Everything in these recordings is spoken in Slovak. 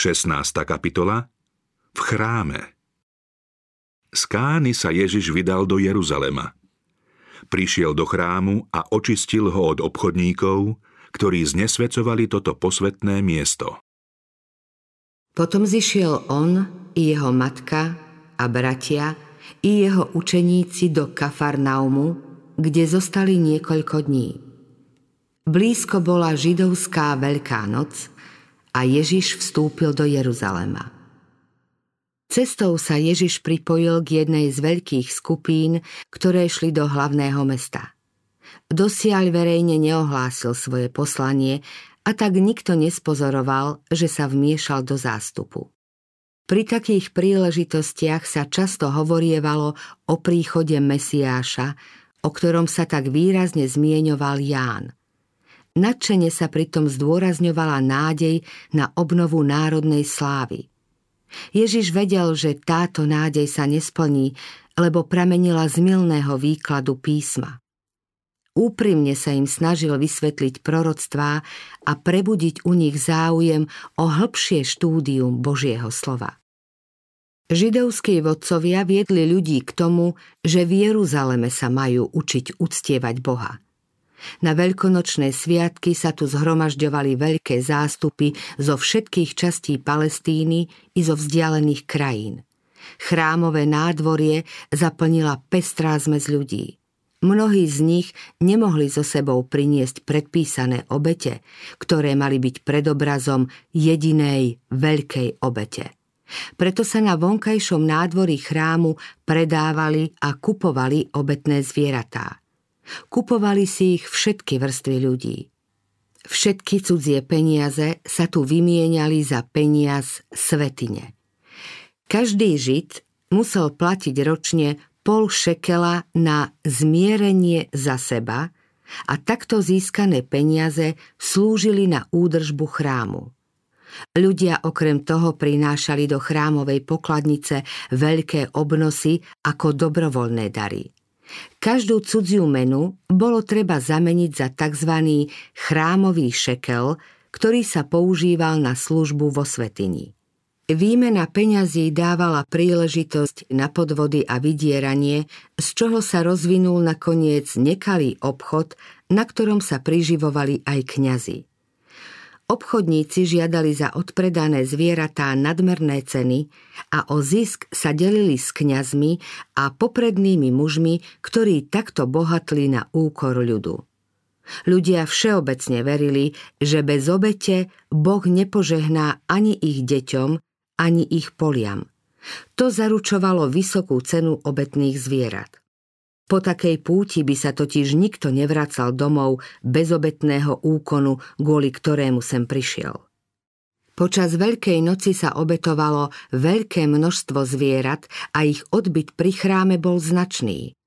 16. kapitola V chráme Z Kány sa Ježiš vydal do Jeruzalema. Prišiel do chrámu a očistil ho od obchodníkov, ktorí znesvecovali toto posvetné miesto. Potom zišiel on i jeho matka a bratia i jeho učeníci do Kafarnaumu, kde zostali niekoľko dní. Blízko bola židovská Veľká noc a Ježiš vstúpil do Jeruzalema. Cestou sa Ježiš pripojil k jednej z veľkých skupín, ktoré šli do hlavného mesta. Dosiaľ verejne neohlásil svoje poslanie a tak nikto nespozoroval, že sa vmiešal do zástupu. Pri takých príležitostiach sa často hovorievalo o príchode Mesiáša, o ktorom sa tak výrazne zmieňoval Ján – Nadšene sa pritom zdôrazňovala nádej na obnovu národnej slávy. Ježiš vedel, že táto nádej sa nesplní, lebo pramenila z milného výkladu písma. Úprimne sa im snažil vysvetliť proroctvá a prebudiť u nich záujem o hĺbšie štúdium Božieho slova. Židovskí vodcovia viedli ľudí k tomu, že v Jeruzaleme sa majú učiť uctievať Boha – na veľkonočné sviatky sa tu zhromažďovali veľké zástupy zo všetkých častí Palestíny i zo vzdialených krajín. Chrámové nádvorie zaplnila pestrá zmes ľudí. Mnohí z nich nemohli so sebou priniesť predpísané obete, ktoré mali byť predobrazom jedinej veľkej obete. Preto sa na vonkajšom nádvorí chrámu predávali a kupovali obetné zvieratá. Kupovali si ich všetky vrstvy ľudí. Všetky cudzie peniaze sa tu vymieniali za peniaz svetine. Každý žid musel platiť ročne pol šekela na zmierenie za seba a takto získané peniaze slúžili na údržbu chrámu. Ľudia okrem toho prinášali do chrámovej pokladnice veľké obnosy ako dobrovoľné dary – Každú cudziu menu bolo treba zameniť za tzv. chrámový šekel, ktorý sa používal na službu vo svetini. Výmena peňazí dávala príležitosť na podvody a vydieranie, z čoho sa rozvinul nakoniec nekalý obchod, na ktorom sa priživovali aj kňazi. Obchodníci žiadali za odpredané zvieratá nadmerné ceny a o zisk sa delili s kňazmi a poprednými mužmi, ktorí takto bohatli na úkor ľudu. Ľudia všeobecne verili, že bez obete Boh nepožehná ani ich deťom, ani ich poliam. To zaručovalo vysokú cenu obetných zvierat. Po takej púti by sa totiž nikto nevracal domov bez obetného úkonu, kvôli ktorému sem prišiel. Počas Veľkej noci sa obetovalo veľké množstvo zvierat a ich odbyt pri chráme bol značný.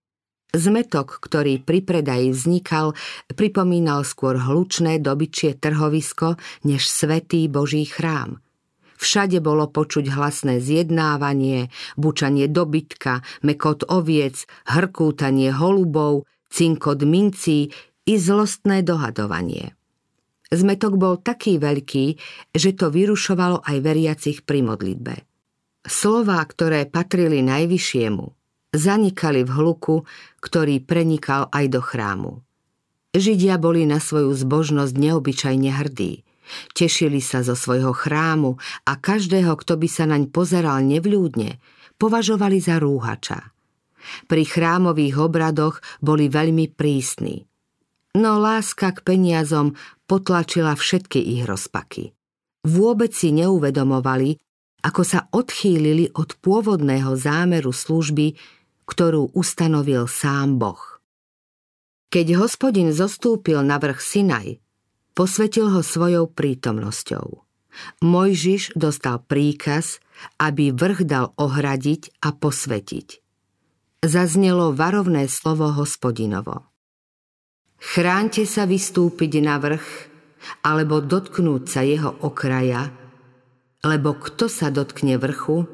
Zmetok, ktorý pri predaji vznikal, pripomínal skôr hlučné dobyčie trhovisko než svetý Boží chrám – Všade bolo počuť hlasné zjednávanie, bučanie dobytka, mekot oviec, hrkútanie holubov, cinkot mincí i zlostné dohadovanie. Zmetok bol taký veľký, že to vyrušovalo aj veriacich pri modlitbe. Slová, ktoré patrili najvyššiemu, zanikali v hluku, ktorý prenikal aj do chrámu. Židia boli na svoju zbožnosť neobyčajne hrdí – Tešili sa zo svojho chrámu a každého, kto by sa naň pozeral nevľúdne, považovali za rúhača. Pri chrámových obradoch boli veľmi prísni. No láska k peniazom potlačila všetky ich rozpaky. Vôbec si neuvedomovali, ako sa odchýlili od pôvodného zámeru služby, ktorú ustanovil sám Boh. Keď hospodin zostúpil na vrch Sinaj, Posvetil ho svojou prítomnosťou. Mojžiš dostal príkaz, aby vrch dal ohradiť a posvetiť. Zaznelo varovné slovo hospodinovo. Chránte sa vystúpiť na vrch, alebo dotknúť sa jeho okraja, lebo kto sa dotkne vrchu,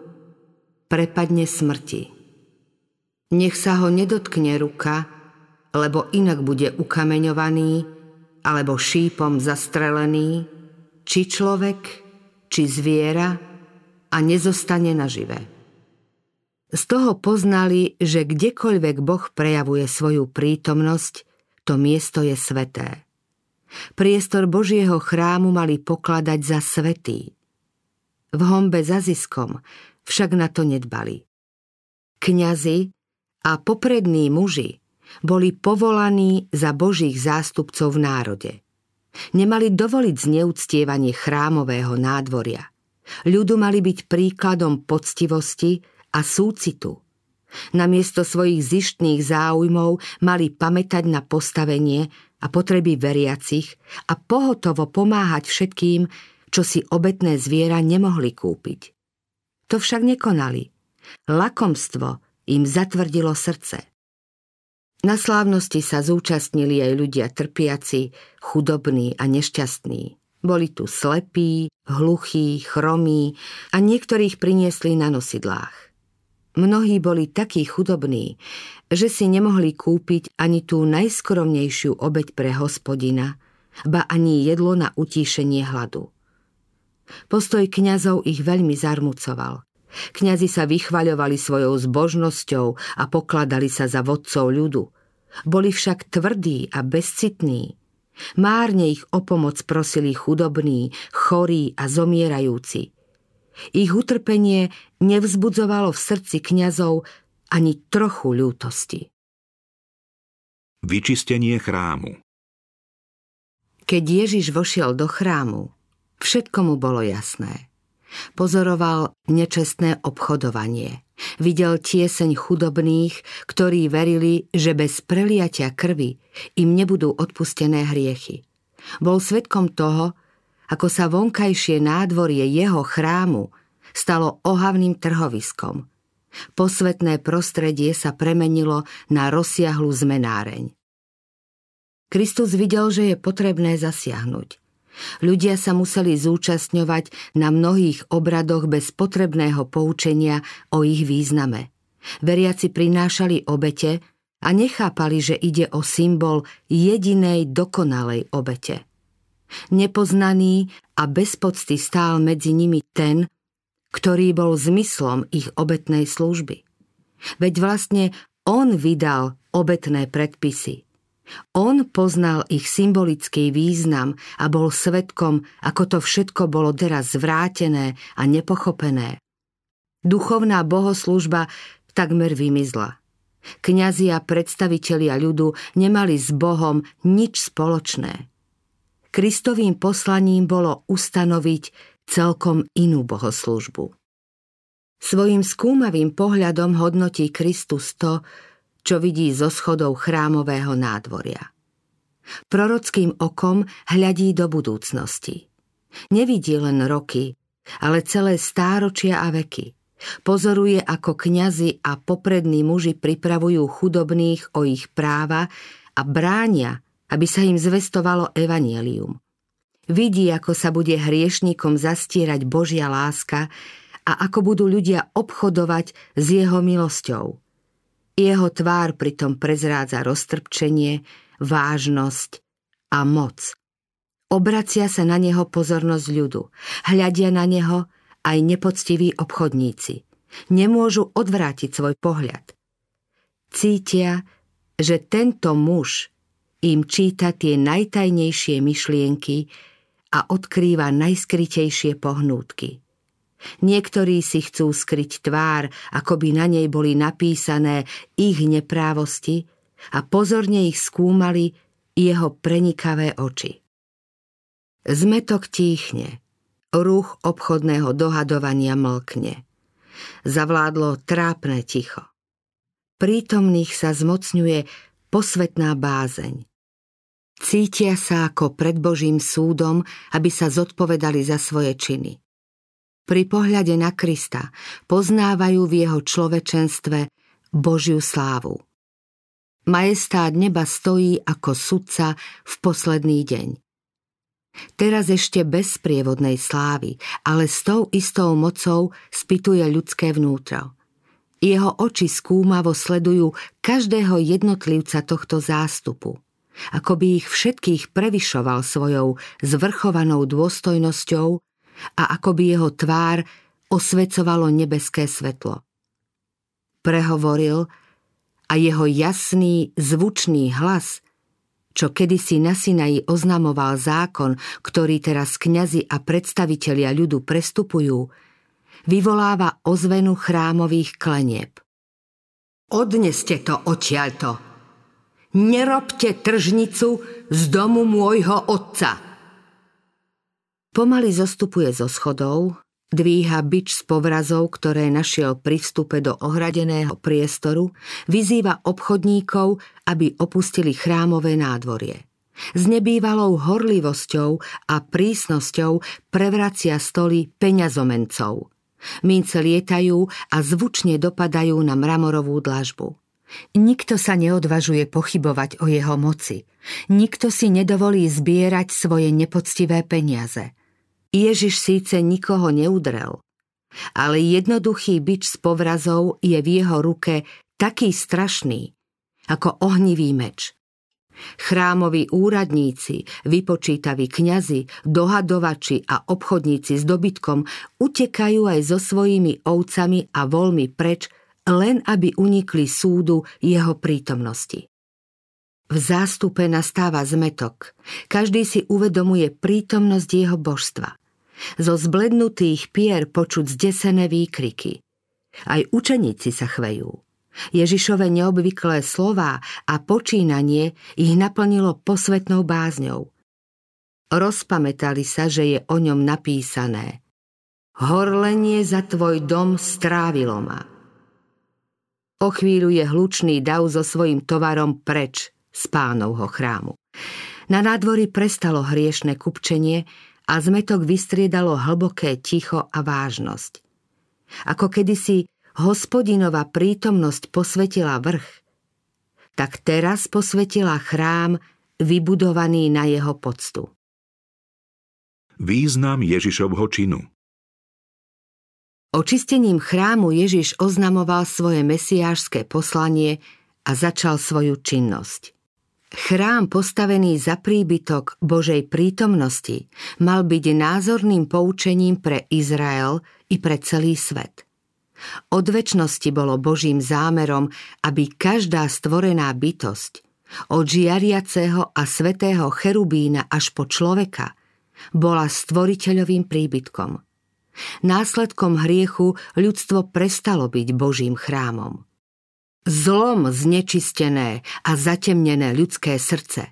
prepadne smrti. Nech sa ho nedotkne ruka, lebo inak bude ukameňovaný alebo šípom zastrelený, či človek, či zviera a nezostane naživé. Z toho poznali, že kdekoľvek Boh prejavuje svoju prítomnosť, to miesto je sveté. Priestor Božieho chrámu mali pokladať za svetý. V hombe za ziskom však na to nedbali. Kňazi a poprední muži boli povolaní za Božích zástupcov v národe. Nemali dovoliť zneúctievanie chrámového nádvoria. Ľudu mali byť príkladom poctivosti a súcitu. Namiesto svojich zištných záujmov mali pamätať na postavenie a potreby veriacich a pohotovo pomáhať všetkým, čo si obetné zviera nemohli kúpiť. To však nekonali. Lakomstvo im zatvrdilo srdce. Na slávnosti sa zúčastnili aj ľudia trpiaci, chudobní a nešťastní. Boli tu slepí, hluchí, chromí a niektorých priniesli na nosidlách. Mnohí boli takí chudobní, že si nemohli kúpiť ani tú najskromnejšiu obeď pre hospodina, ba ani jedlo na utíšenie hladu. Postoj kňazov ich veľmi zarmucoval. Kňazi sa vychvaľovali svojou zbožnosťou a pokladali sa za vodcov ľudu. Boli však tvrdí a bezcitní. Márne ich o pomoc prosili chudobní, chorí a zomierajúci – ich utrpenie nevzbudzovalo v srdci kňazov ani trochu ľútosti. Vyčistenie chrámu Keď Ježiš vošiel do chrámu, všetko mu bolo jasné. Pozoroval nečestné obchodovanie. Videl tieseň chudobných, ktorí verili, že bez preliatia krvi im nebudú odpustené hriechy. Bol svetkom toho, ako sa vonkajšie nádvorie jeho chrámu stalo ohavným trhoviskom. Posvetné prostredie sa premenilo na rozsiahlu zmenáreň. Kristus videl, že je potrebné zasiahnuť. Ľudia sa museli zúčastňovať na mnohých obradoch bez potrebného poučenia o ich význame. Veriaci prinášali obete a nechápali, že ide o symbol jedinej dokonalej obete. Nepoznaný a bezpocty stál medzi nimi ten, ktorý bol zmyslom ich obetnej služby. Veď vlastne on vydal obetné predpisy. On poznal ich symbolický význam a bol svetkom, ako to všetko bolo teraz zvrátené a nepochopené. Duchovná bohoslužba takmer vymizla. Kňazi a predstavitelia ľudu nemali s Bohom nič spoločné. Kristovým poslaním bolo ustanoviť celkom inú bohoslužbu. Svojím skúmavým pohľadom hodnotí Kristus to, čo vidí zo schodov chrámového nádvoria. Prorockým okom hľadí do budúcnosti. Nevidí len roky, ale celé stáročia a veky. Pozoruje, ako kňazi a poprední muži pripravujú chudobných o ich práva a bránia aby sa im zvestovalo evanielium. Vidí, ako sa bude hriešnikom zastierať Božia láska a ako budú ľudia obchodovať s jeho milosťou. Jeho tvár pritom prezrádza roztrpčenie, vážnosť a moc. Obracia sa na neho pozornosť ľudu. Hľadia na neho aj nepoctiví obchodníci. Nemôžu odvrátiť svoj pohľad. Cítia, že tento muž im číta tie najtajnejšie myšlienky a odkrýva najskrytejšie pohnútky. Niektorí si chcú skryť tvár, ako by na nej boli napísané ich neprávosti a pozorne ich skúmali jeho prenikavé oči. Zmetok tíchne, ruch obchodného dohadovania mlkne. Zavládlo trápne ticho. Prítomných sa zmocňuje posvetná bázeň. Cítia sa ako pred Božím súdom, aby sa zodpovedali za svoje činy. Pri pohľade na Krista poznávajú v jeho človečenstve Božiu slávu. Majestát neba stojí ako sudca v posledný deň. Teraz ešte bez sprievodnej slávy, ale s tou istou mocou spituje ľudské vnútro. Jeho oči skúmavo sledujú každého jednotlivca tohto zástupu – ako by ich všetkých prevyšoval svojou zvrchovanou dôstojnosťou a akoby jeho tvár osvecovalo nebeské svetlo. Prehovoril a jeho jasný, zvučný hlas, čo kedysi na Sinaji oznamoval zákon, ktorý teraz kňazi a predstavitelia ľudu prestupujú, vyvoláva ozvenu chrámových klenieb. Odneste to odtiaľto. Nerobte tržnicu z domu môjho otca. Pomaly zostupuje zo schodov, Dvíha bič z povrazov, ktoré našiel pri vstupe do ohradeného priestoru, vyzýva obchodníkov, aby opustili chrámové nádvorie. S nebývalou horlivosťou a prísnosťou prevracia stoly peňazomencov. Mince lietajú a zvučne dopadajú na mramorovú dlažbu. Nikto sa neodvažuje pochybovať o jeho moci. Nikto si nedovolí zbierať svoje nepoctivé peniaze – Ježiš síce nikoho neudrel, ale jednoduchý bič z povrazov je v jeho ruke taký strašný, ako ohnivý meč. Chrámoví úradníci, vypočítaví kňazi, dohadovači a obchodníci s dobytkom utekajú aj so svojimi ovcami a volmi preč, len aby unikli súdu jeho prítomnosti. V zástupe nastáva zmetok. Každý si uvedomuje prítomnosť jeho božstva. Zo zblednutých pier počuť zdesené výkriky. Aj učeníci sa chvejú. Ježišove neobvyklé slová a počínanie ich naplnilo posvetnou bázňou. Rozpamätali sa, že je o ňom napísané Horlenie za tvoj dom strávilo ma. O chvíľu je hlučný dav so svojím tovarom preč z pánovho chrámu. Na nádvorí prestalo hriešne kupčenie a zmetok vystriedalo hlboké ticho a vážnosť. Ako kedysi hospodinová prítomnosť posvetila vrch, tak teraz posvetila chrám vybudovaný na jeho poctu. Význam Ježišovho činu Očistením chrámu Ježiš oznamoval svoje mesiášské poslanie a začal svoju činnosť. Chrám postavený za príbytok Božej prítomnosti mal byť názorným poučením pre Izrael i pre celý svet. Od väčšnosti bolo Božím zámerom, aby každá stvorená bytosť, od žiariaceho a svetého cherubína až po človeka, bola stvoriteľovým príbytkom. Následkom hriechu ľudstvo prestalo byť Božím chrámom zlom znečistené a zatemnené ľudské srdce,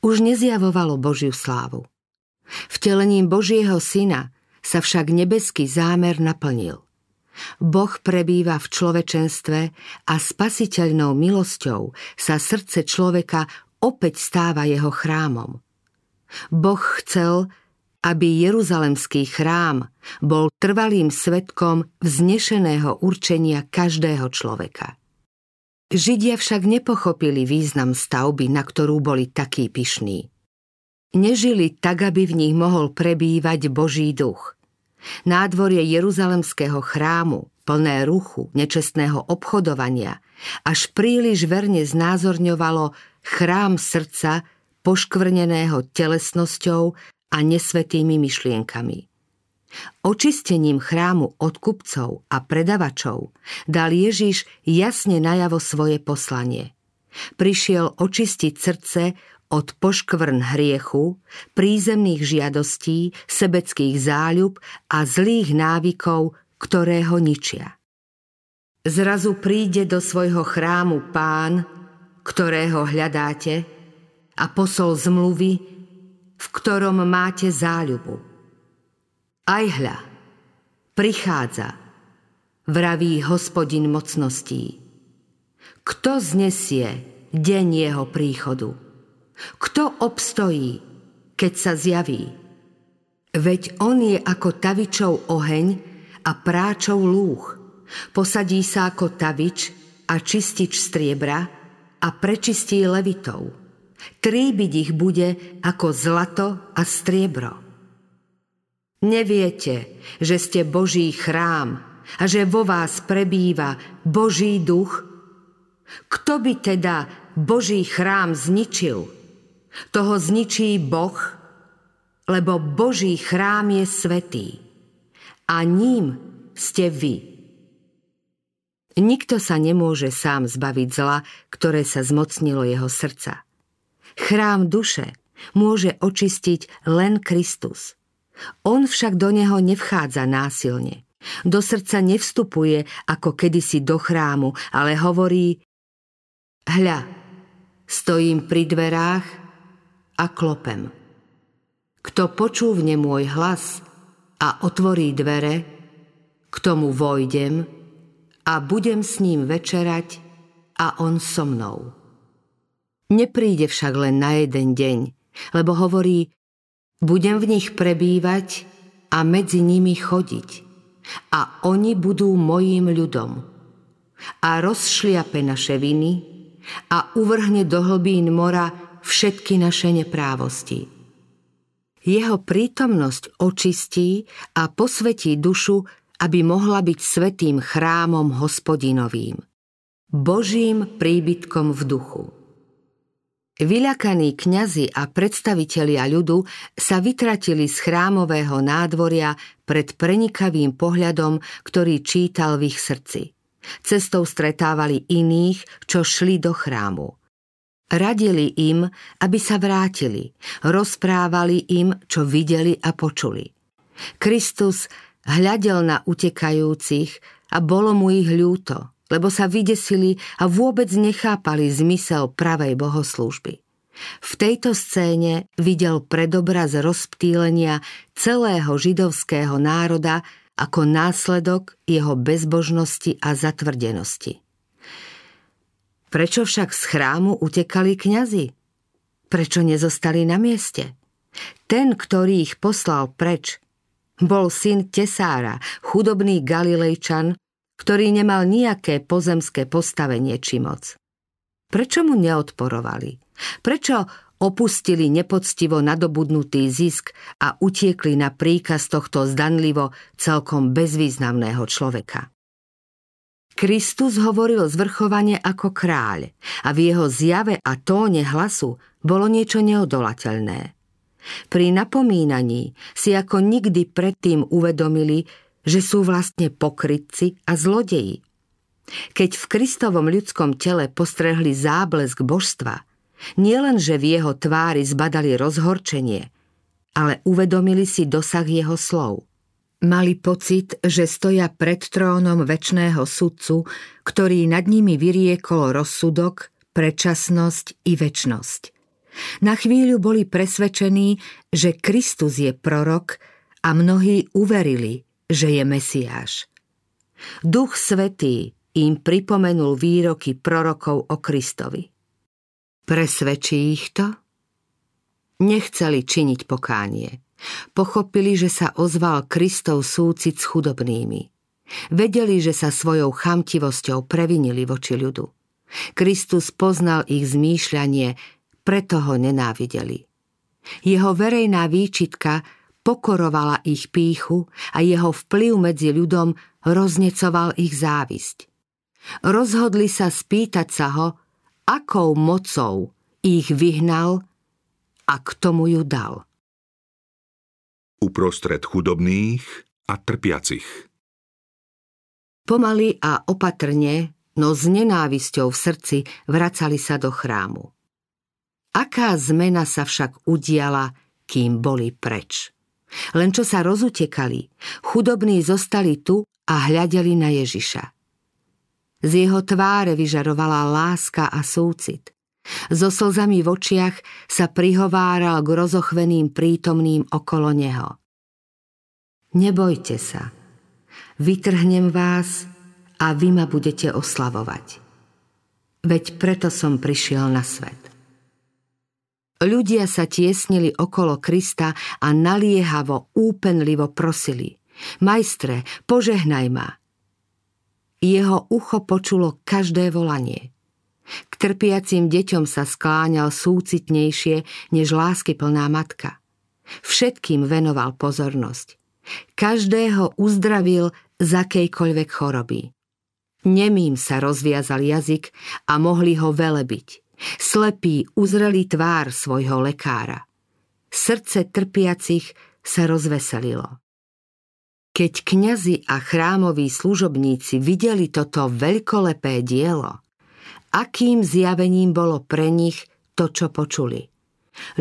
už nezjavovalo Božiu slávu. Vtelením Božieho syna sa však nebeský zámer naplnil. Boh prebýva v človečenstve a spasiteľnou milosťou sa srdce človeka opäť stáva jeho chrámom. Boh chcel, aby Jeruzalemský chrám bol trvalým svetkom vznešeného určenia každého človeka. Židia však nepochopili význam stavby, na ktorú boli takí pyšní. Nežili tak, aby v nich mohol prebývať Boží duch. Nádvorie Jeruzalemského chrámu, plné ruchu, nečestného obchodovania, až príliš verne znázorňovalo chrám srdca, poškvrneného telesnosťou a nesvetými myšlienkami. Očistením chrámu od kupcov a predavačov dal Ježiš jasne najavo svoje poslanie. Prišiel očistiť srdce od poškvrn hriechu, prízemných žiadostí, sebeckých záľub a zlých návykov, ktoré ho ničia. Zrazu príde do svojho chrámu pán, ktorého hľadáte, a posol zmluvy, v ktorom máte záľubu. Aj hľa, prichádza, vraví hospodin mocností. Kto znesie deň jeho príchodu? Kto obstojí, keď sa zjaví? Veď on je ako tavičov oheň a práčov lúch. Posadí sa ako tavič a čistič striebra a prečistí levitov. Tríbiť ich bude ako zlato a striebro. Neviete, že ste Boží chrám a že vo vás prebýva Boží duch? Kto by teda Boží chrám zničil? Toho zničí Boh? lebo Boží chrám je svetý a ním ste vy. Nikto sa nemôže sám zbaviť zla, ktoré sa zmocnilo jeho srdca. Chrám duše môže očistiť len Kristus. On však do neho nevchádza násilne. Do srdca nevstupuje ako kedysi do chrámu, ale hovorí Hľa, stojím pri dverách a klopem. Kto počúvne môj hlas a otvorí dvere, k tomu vojdem a budem s ním večerať a on so mnou. Nepríde však len na jeden deň, lebo hovorí, budem v nich prebývať a medzi nimi chodiť a oni budú mojím ľudom a rozšliape naše viny a uvrhne do hlbín mora všetky naše neprávosti. Jeho prítomnosť očistí a posvetí dušu aby mohla byť svetým chrámom hospodinovým, Božím príbytkom v duchu. Vyľakaní kňazi a predstavitelia ľudu sa vytratili z chrámového nádvoria pred prenikavým pohľadom, ktorý čítal v ich srdci. Cestou stretávali iných, čo šli do chrámu. Radili im, aby sa vrátili, rozprávali im, čo videli a počuli. Kristus Hľadel na utekajúcich a bolo mu ich ľúto, lebo sa vydesili a vôbec nechápali zmysel pravej bohoslúžby. V tejto scéne videl predobraz rozptýlenia celého židovského národa ako následok jeho bezbožnosti a zatvrdenosti. Prečo však z chrámu utekali kňazi? Prečo nezostali na mieste? Ten, ktorý ich poslal preč, bol syn Tesára, chudobný Galilejčan, ktorý nemal nejaké pozemské postavenie či moc. Prečo mu neodporovali? Prečo opustili nepoctivo nadobudnutý zisk a utiekli na príkaz tohto zdanlivo celkom bezvýznamného človeka? Kristus hovoril zvrchovane ako kráľ a v jeho zjave a tóne hlasu bolo niečo neodolateľné. Pri napomínaní si ako nikdy predtým uvedomili, že sú vlastne pokrytci a zlodeji. Keď v Kristovom ľudskom tele postrehli záblesk božstva, nielen, že v jeho tvári zbadali rozhorčenie, ale uvedomili si dosah jeho slov. Mali pocit, že stoja pred trónom väčšného sudcu, ktorý nad nimi vyriekol rozsudok, predčasnosť i väčnosť. Na chvíľu boli presvedčení, že Kristus je prorok a mnohí uverili, že je Mesiáš. Duch Svetý im pripomenul výroky prorokov o Kristovi. Presvedčí ich to? Nechceli činiť pokánie. Pochopili, že sa ozval Kristov súcit s chudobnými. Vedeli, že sa svojou chamtivosťou previnili voči ľudu. Kristus poznal ich zmýšľanie, preto ho nenávideli. Jeho verejná výčitka pokorovala ich píchu a jeho vplyv medzi ľudom roznecoval ich závisť. Rozhodli sa spýtať sa ho, akou mocou ich vyhnal a k tomu ju dal. Uprostred chudobných a trpiacich. Pomaly a opatrne, no s nenávisťou v srdci, vracali sa do chrámu. Aká zmena sa však udiala, kým boli preč. Len čo sa rozutekali, chudobní zostali tu a hľadeli na Ježiša. Z jeho tváre vyžarovala láska a súcit. So slzami v očiach sa prihováral k rozochveným prítomným okolo neho. Nebojte sa, vytrhnem vás a vy ma budete oslavovať. Veď preto som prišiel na svet. Ľudia sa tiesnili okolo Krista a naliehavo, úpenlivo prosili. Majstre, požehnaj ma. Jeho ucho počulo každé volanie. K trpiacim deťom sa skláňal súcitnejšie než lásky plná matka. Všetkým venoval pozornosť. Každého uzdravil z akejkoľvek choroby. Nemým sa rozviazal jazyk a mohli ho velebiť – Slepý uzreli tvár svojho lekára. srdce trpiacich sa rozveselilo. Keď kňazi a chrámoví služobníci videli toto veľkolepé dielo, akým zjavením bolo pre nich to, čo počuli.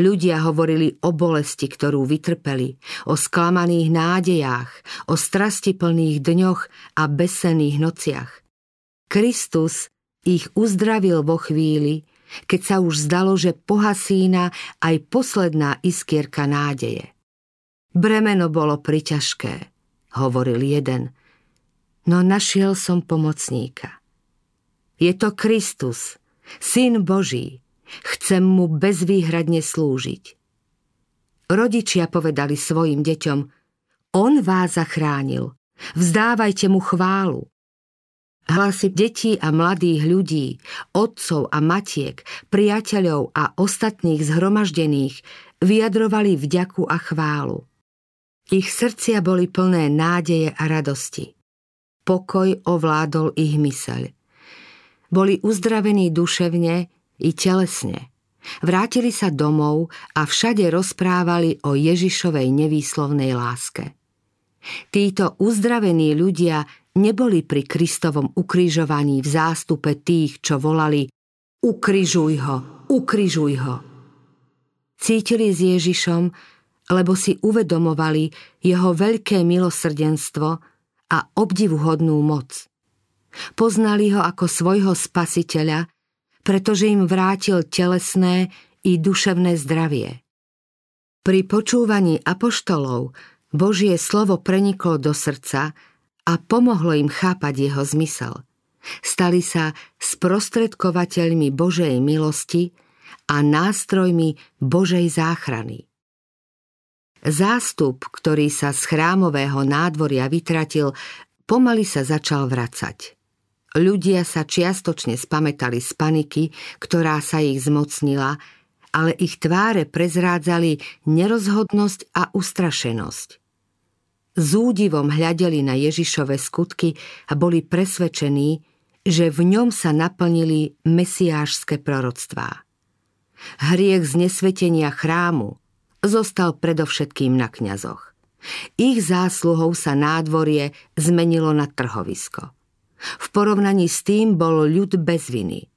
Ľudia hovorili o bolesti, ktorú vytrpeli, o sklamaných nádejách, o strastiplných dňoch a besených nociach. Kristus ich uzdravil vo chvíli, keď sa už zdalo, že pohasína aj posledná iskierka nádeje. Bremeno bolo priťažké, hovoril jeden, no našiel som pomocníka. Je to Kristus, Syn Boží. Chcem mu bezvýhradne slúžiť. Rodičia povedali svojim deťom, on vás zachránil, vzdávajte mu chválu. Hlasy detí a mladých ľudí, otcov a matiek, priateľov a ostatných zhromaždených vyjadrovali vďaku a chválu. Ich srdcia boli plné nádeje a radosti. Pokoj ovládol ich myseľ. Boli uzdravení duševne i telesne. Vrátili sa domov a všade rozprávali o Ježišovej nevýslovnej láske. Títo uzdravení ľudia neboli pri Kristovom ukrižovaní v zástupe tých, čo volali Ukrižuj ho, ukrižuj ho. Cítili s Ježišom, lebo si uvedomovali jeho veľké milosrdenstvo a obdivuhodnú moc. Poznali ho ako svojho spasiteľa, pretože im vrátil telesné i duševné zdravie. Pri počúvaní apoštolov Božie slovo preniklo do srdca a pomohlo im chápať jeho zmysel. Stali sa sprostredkovateľmi Božej milosti a nástrojmi Božej záchrany. Zástup, ktorý sa z chrámového nádvoria vytratil, pomaly sa začal vracať. Ľudia sa čiastočne spametali z paniky, ktorá sa ich zmocnila, ale ich tváre prezrádzali nerozhodnosť a ustrašenosť. S údivom hľadeli na Ježišove skutky a boli presvedčení, že v ňom sa naplnili mesiášske proroctvá. Hriech znesvetenia chrámu zostal predovšetkým na kňazoch. Ich zásluhou sa nádvorie zmenilo na trhovisko. V porovnaní s tým bol ľud bez viny.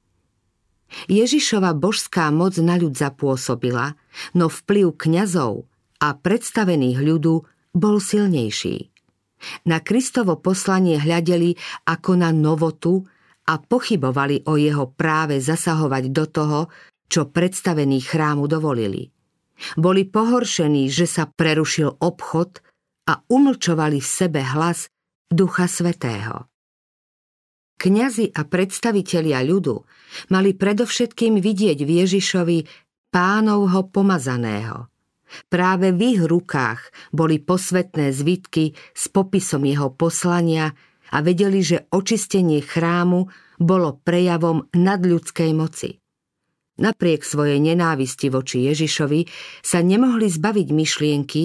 Ježišova božská moc na ľud zapôsobila, no vplyv kňazov a predstavených ľudu bol silnejší. Na Kristovo poslanie hľadeli ako na novotu a pochybovali o jeho práve zasahovať do toho, čo predstavení chrámu dovolili. Boli pohoršení, že sa prerušil obchod a umlčovali v sebe hlas Ducha Svetého. Kňazi a predstavitelia ľudu mali predovšetkým vidieť v Ježišovi pánovho pomazaného. Práve v ich rukách boli posvetné zvitky s popisom jeho poslania a vedeli, že očistenie chrámu bolo prejavom nadľudskej moci. Napriek svojej nenávisti voči Ježišovi sa nemohli zbaviť myšlienky,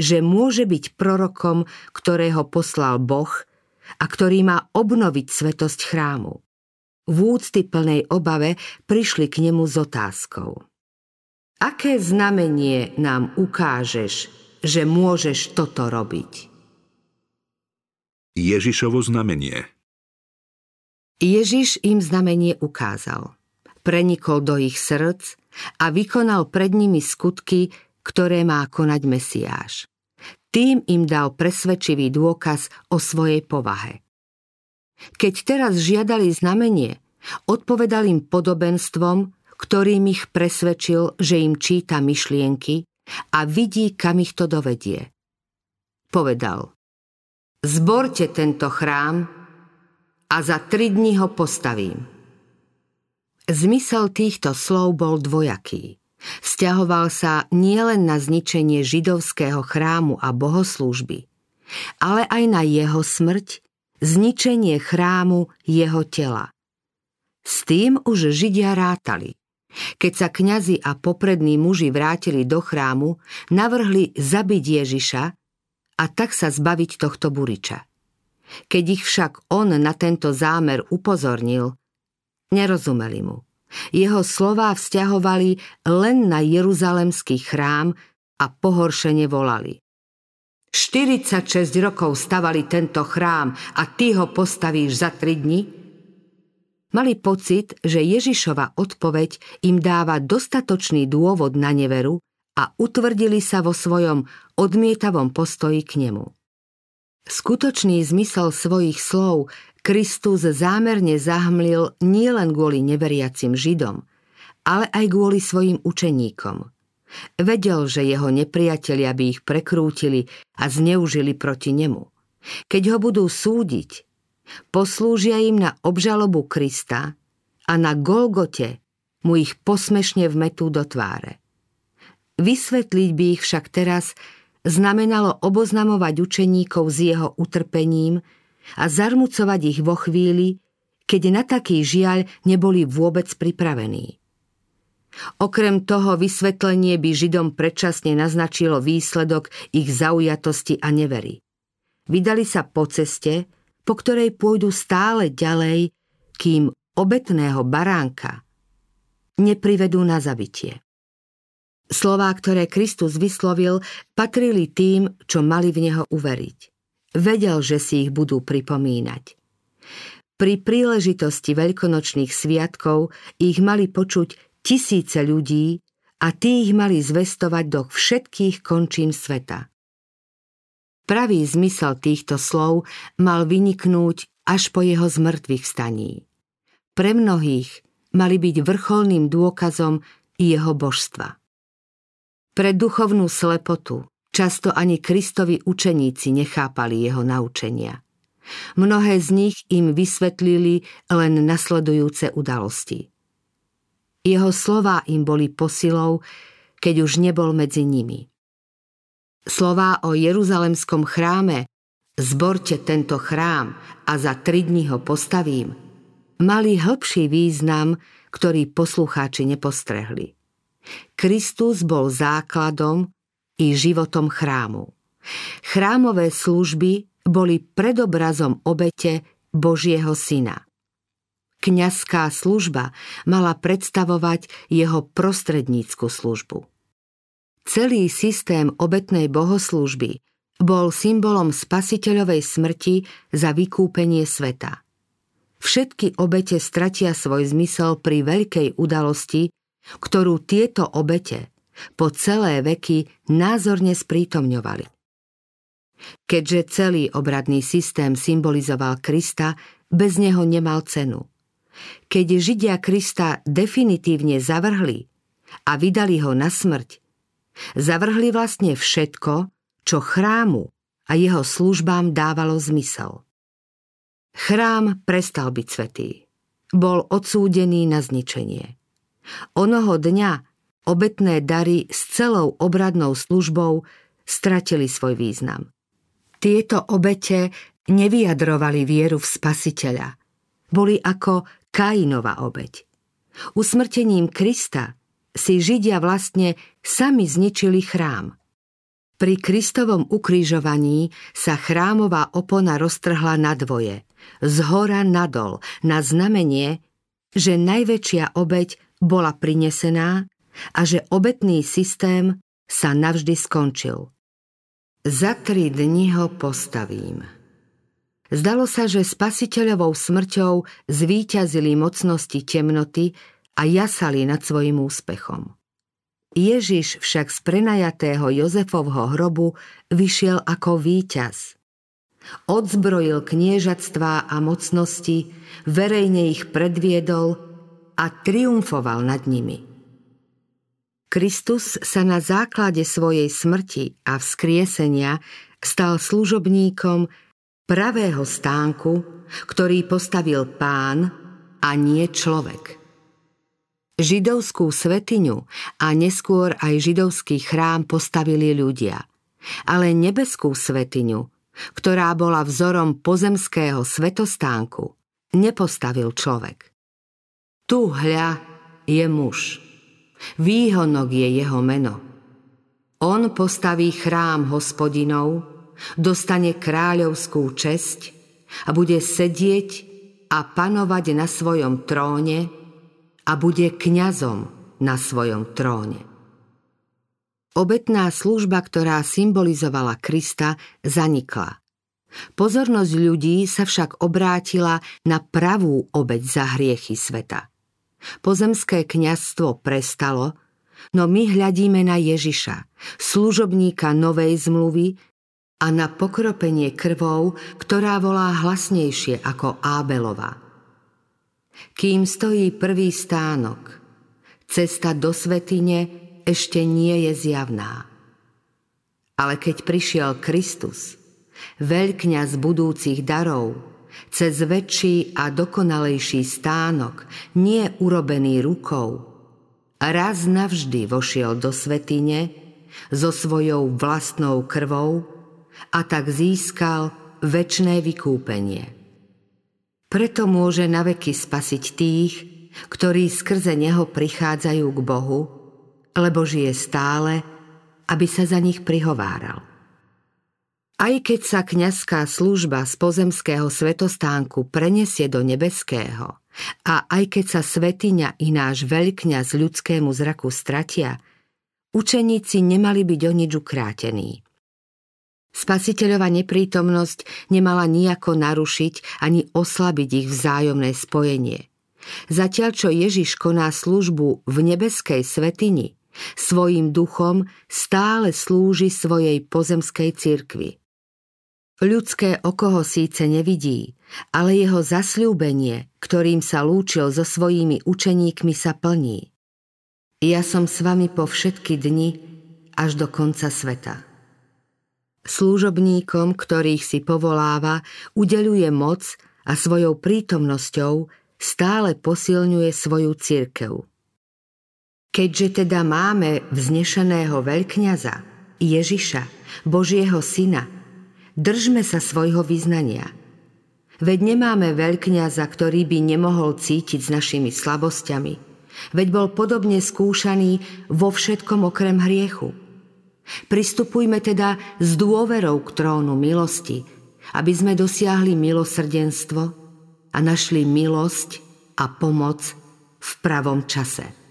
že môže byť prorokom, ktorého poslal Boh – a ktorý má obnoviť svetosť chrámu. V úcty plnej obave prišli k nemu s otázkou. Aké znamenie nám ukážeš, že môžeš toto robiť? Ježišovo znamenie Ježiš im znamenie ukázal. Prenikol do ich srdc a vykonal pred nimi skutky, ktoré má konať Mesiáš. Tým im dal presvedčivý dôkaz o svojej povahe. Keď teraz žiadali znamenie, odpovedal im podobenstvom, ktorým ich presvedčil, že im číta myšlienky a vidí, kam ich to dovedie. Povedal, zborte tento chrám a za tri dni ho postavím. Zmysel týchto slov bol dvojaký. Vzťahoval sa nielen na zničenie židovského chrámu a bohoslúžby, ale aj na jeho smrť, zničenie chrámu jeho tela. S tým už Židia rátali. Keď sa kňazi a poprední muži vrátili do chrámu, navrhli zabiť Ježiša a tak sa zbaviť tohto buriča. Keď ich však on na tento zámer upozornil, nerozumeli mu. Jeho slová vzťahovali len na Jeruzalemský chrám, a pohoršene volali. 46 rokov stavali tento chrám a ty ho postavíš za 3 dni? Mali pocit, že Ježišova odpoveď im dáva dostatočný dôvod na neveru a utvrdili sa vo svojom odmietavom postoji k nemu. Skutočný zmysel svojich slov Kristus zámerne zahmlil nielen kvôli neveriacim Židom, ale aj kvôli svojim učeníkom – Vedel, že jeho nepriatelia by ich prekrútili a zneužili proti nemu. Keď ho budú súdiť, poslúžia im na obžalobu Krista a na Golgote mu ich posmešne vmetú do tváre. Vysvetliť by ich však teraz znamenalo oboznamovať učeníkov s jeho utrpením a zarmucovať ich vo chvíli, keď na taký žiaľ neboli vôbec pripravení. Okrem toho vysvetlenie by Židom predčasne naznačilo výsledok ich zaujatosti a nevery. Vydali sa po ceste, po ktorej pôjdu stále ďalej, kým obetného baránka neprivedú na zabitie. Slová, ktoré Kristus vyslovil, patrili tým, čo mali v Neho uveriť. Vedel, že si ich budú pripomínať. Pri príležitosti veľkonočných sviatkov ich mali počuť tisíce ľudí a tí ich mali zvestovať do všetkých končín sveta. Pravý zmysel týchto slov mal vyniknúť až po jeho zmrtvých staní. Pre mnohých mali byť vrcholným dôkazom jeho božstva. Pre duchovnú slepotu často ani Kristovi učeníci nechápali jeho naučenia. Mnohé z nich im vysvetlili len nasledujúce udalosti. Jeho slová im boli posilou, keď už nebol medzi nimi. Slová o Jeruzalemskom chráme Zborte tento chrám a za tri dní ho postavím, mali hĺbší význam, ktorý poslucháči nepostrehli. Kristus bol základom i životom chrámu. Chrámové služby boli predobrazom obete Božieho syna. Kňazská služba mala predstavovať jeho prostrednícku službu. Celý systém obetnej bohoslúžby bol symbolom spasiteľovej smrti za vykúpenie sveta. Všetky obete stratia svoj zmysel pri veľkej udalosti, ktorú tieto obete po celé veky názorne sprítomňovali. Keďže celý obradný systém symbolizoval Krista, bez neho nemal cenu. Keď Židia Krista definitívne zavrhli a vydali ho na smrť, zavrhli vlastne všetko, čo chrámu a jeho službám dávalo zmysel. Chrám prestal byť svetý. Bol odsúdený na zničenie. Onoho dňa obetné dary s celou obradnou službou stratili svoj význam. Tieto obete nevyjadrovali vieru v spasiteľa. Boli ako Kainova obeď. Usmrtením Krista si Židia vlastne sami zničili chrám. Pri Kristovom ukrižovaní sa chrámová opona roztrhla na dvoje, z hora nadol, na znamenie, že najväčšia obeď bola prinesená a že obetný systém sa navždy skončil. Za tri dni ho postavím. Zdalo sa, že spasiteľovou smrťou zvíťazili mocnosti temnoty a jasali nad svojim úspechom. Ježiš však z prenajatého Jozefovho hrobu vyšiel ako víťaz. Odzbrojil kniežatstvá a mocnosti, verejne ich predviedol a triumfoval nad nimi. Kristus sa na základe svojej smrti a vzkriesenia stal služobníkom pravého stánku, ktorý postavil pán a nie človek. Židovskú svetiňu a neskôr aj židovský chrám postavili ľudia, ale nebeskú svetiňu, ktorá bola vzorom pozemského svetostánku, nepostavil človek. Tu hľa je muž. Výhonok je jeho meno. On postaví chrám hospodinov, dostane kráľovskú česť a bude sedieť a panovať na svojom tróne a bude kňazom na svojom tróne. Obetná služba, ktorá symbolizovala Krista, zanikla. Pozornosť ľudí sa však obrátila na pravú obeď za hriechy sveta. Pozemské kňazstvo prestalo, no my hľadíme na Ježiša, služobníka novej zmluvy a na pokropenie krvou, ktorá volá hlasnejšie ako Ábelova. Kým stojí prvý stánok, cesta do svetine ešte nie je zjavná. Ale keď prišiel Kristus, veľkňaz budúcich darov, cez väčší a dokonalejší stánok, nie urobený rukou, raz navždy vošiel do svetine so svojou vlastnou krvou a tak získal väčné vykúpenie. Preto môže naveky spasiť tých, ktorí skrze Neho prichádzajú k Bohu, lebo žije stále, aby sa za nich prihováral. Aj keď sa kňazská služba z pozemského svetostánku prenesie do nebeského a aj keď sa svetiňa i náš veľkňaz ľudskému zraku stratia, učeníci nemali byť o nič ukrátení. Spasiteľova neprítomnosť nemala nijako narušiť ani oslabiť ich vzájomné spojenie. Zatiaľ, čo Ježiš koná službu v nebeskej svetini, Svojím duchom stále slúži svojej pozemskej cirkvi. Ľudské oko ho síce nevidí, ale jeho zasľúbenie, ktorým sa lúčil so svojimi učeníkmi, sa plní. Ja som s vami po všetky dni až do konca sveta. Slúžobníkom, ktorých si povoláva, udeluje moc a svojou prítomnosťou stále posilňuje svoju církev. Keďže teda máme vznešeného veľkňaza, Ježiša, Božieho syna, držme sa svojho vyznania. Veď nemáme veľkňaza, ktorý by nemohol cítiť s našimi slabosťami. Veď bol podobne skúšaný vo všetkom okrem hriechu. Pristupujme teda s dôverou k trónu milosti, aby sme dosiahli milosrdenstvo a našli milosť a pomoc v pravom čase.